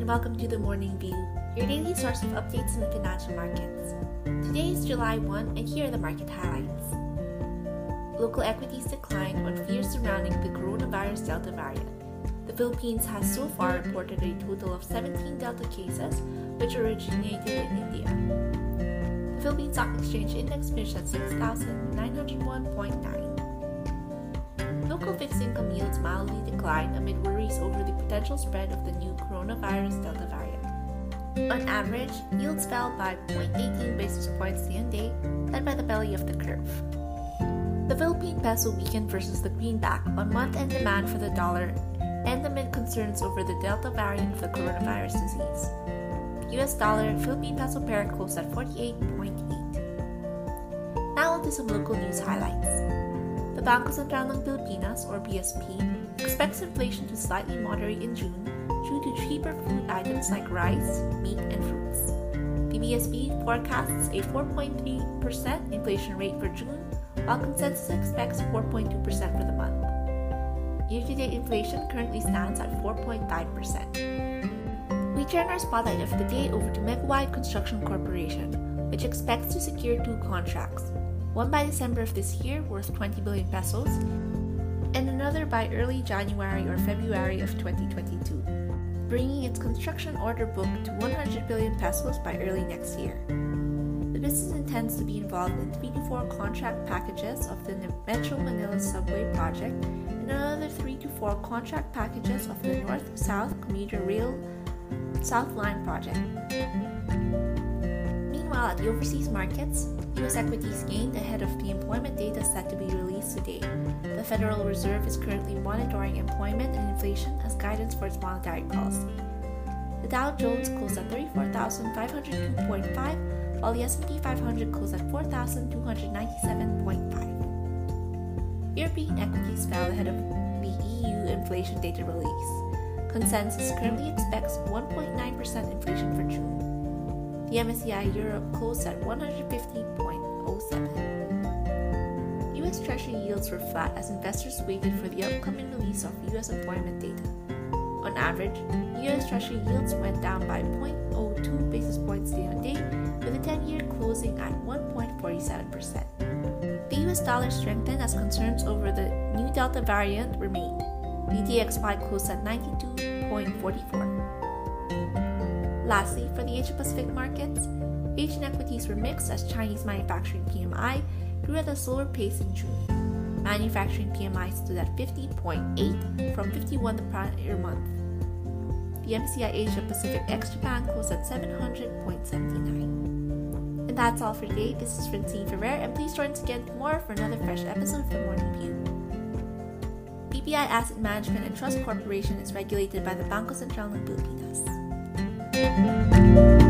and welcome to the Morning View, your daily source of updates in the financial markets. Today is July 1, and here are the market highlights. Local equities declined on fears surrounding the coronavirus Delta variant. The Philippines has so far reported a total of 17 Delta cases, which originated in India. The Philippine Stock Exchange Index finished at 6,901.9. Local fixed income yields mildly declined amid worries over the potential spread of the new coronavirus Delta variant. On average, yields fell by 0.18 basis points day on day, led by the belly of the curve. The Philippine peso weakened versus the greenback on month end demand for the dollar and amid concerns over the Delta variant of the coronavirus disease. The US dollar Philippine peso pair closed at 48.8. Now on to some local news highlights. The Bangko Sentral ng Pilipinas, or BSP, expects inflation to slightly moderate in June due to cheaper food items like rice, meat, and fruits. BSP forecasts a 4.3% inflation rate for June, while consensus expects 4.2% for the month. Year to date inflation currently stands at 4.5%. We turn our spotlight of the day over to Megawide Construction Corporation, which expects to secure two contracts one by December of this year worth 20 billion pesos, and another by early January or February of 2022, bringing its construction order book to 100 billion pesos by early next year. The business intends to be involved in three to four contract packages of the Metro Manila subway project and another three to four contract packages of the North South Commuter Rail South Line project. Meanwhile, at the overseas markets, U.S. equities gained ahead of the employment data set to be released today. The Federal Reserve is currently monitoring employment and inflation as guidance for its monetary policy. The Dow Jones closed at 34,502.5, while the S&P 500 closed at 4,297.5. European equities fell ahead of the EU inflation data release. Consensus currently expects 1.9% inflation for June. The MSCI Europe closed at 150.07. US Treasury yields were flat as investors waited for the upcoming release of US employment data. On average, US Treasury yields went down by 0.02 basis points day on day, with the 10 year closing at 1.47%. The US dollar strengthened as concerns over the new Delta variant remained. The DXY closed at 92.44. Lastly, for the Asia Pacific markets, Asian equities were mixed as Chinese manufacturing PMI grew at a slower pace in June. Manufacturing PMI stood at 50.8 from 51 the prior month. The MSCI Asia Pacific ex Japan closed at 700.79. And that's all for today. This is Francine Ferrer, and please join us again tomorrow for another fresh episode of the Morning View. BPI Asset Management and Trust Corporation is regulated by the Bangko Sentral ng Pilipinas. Música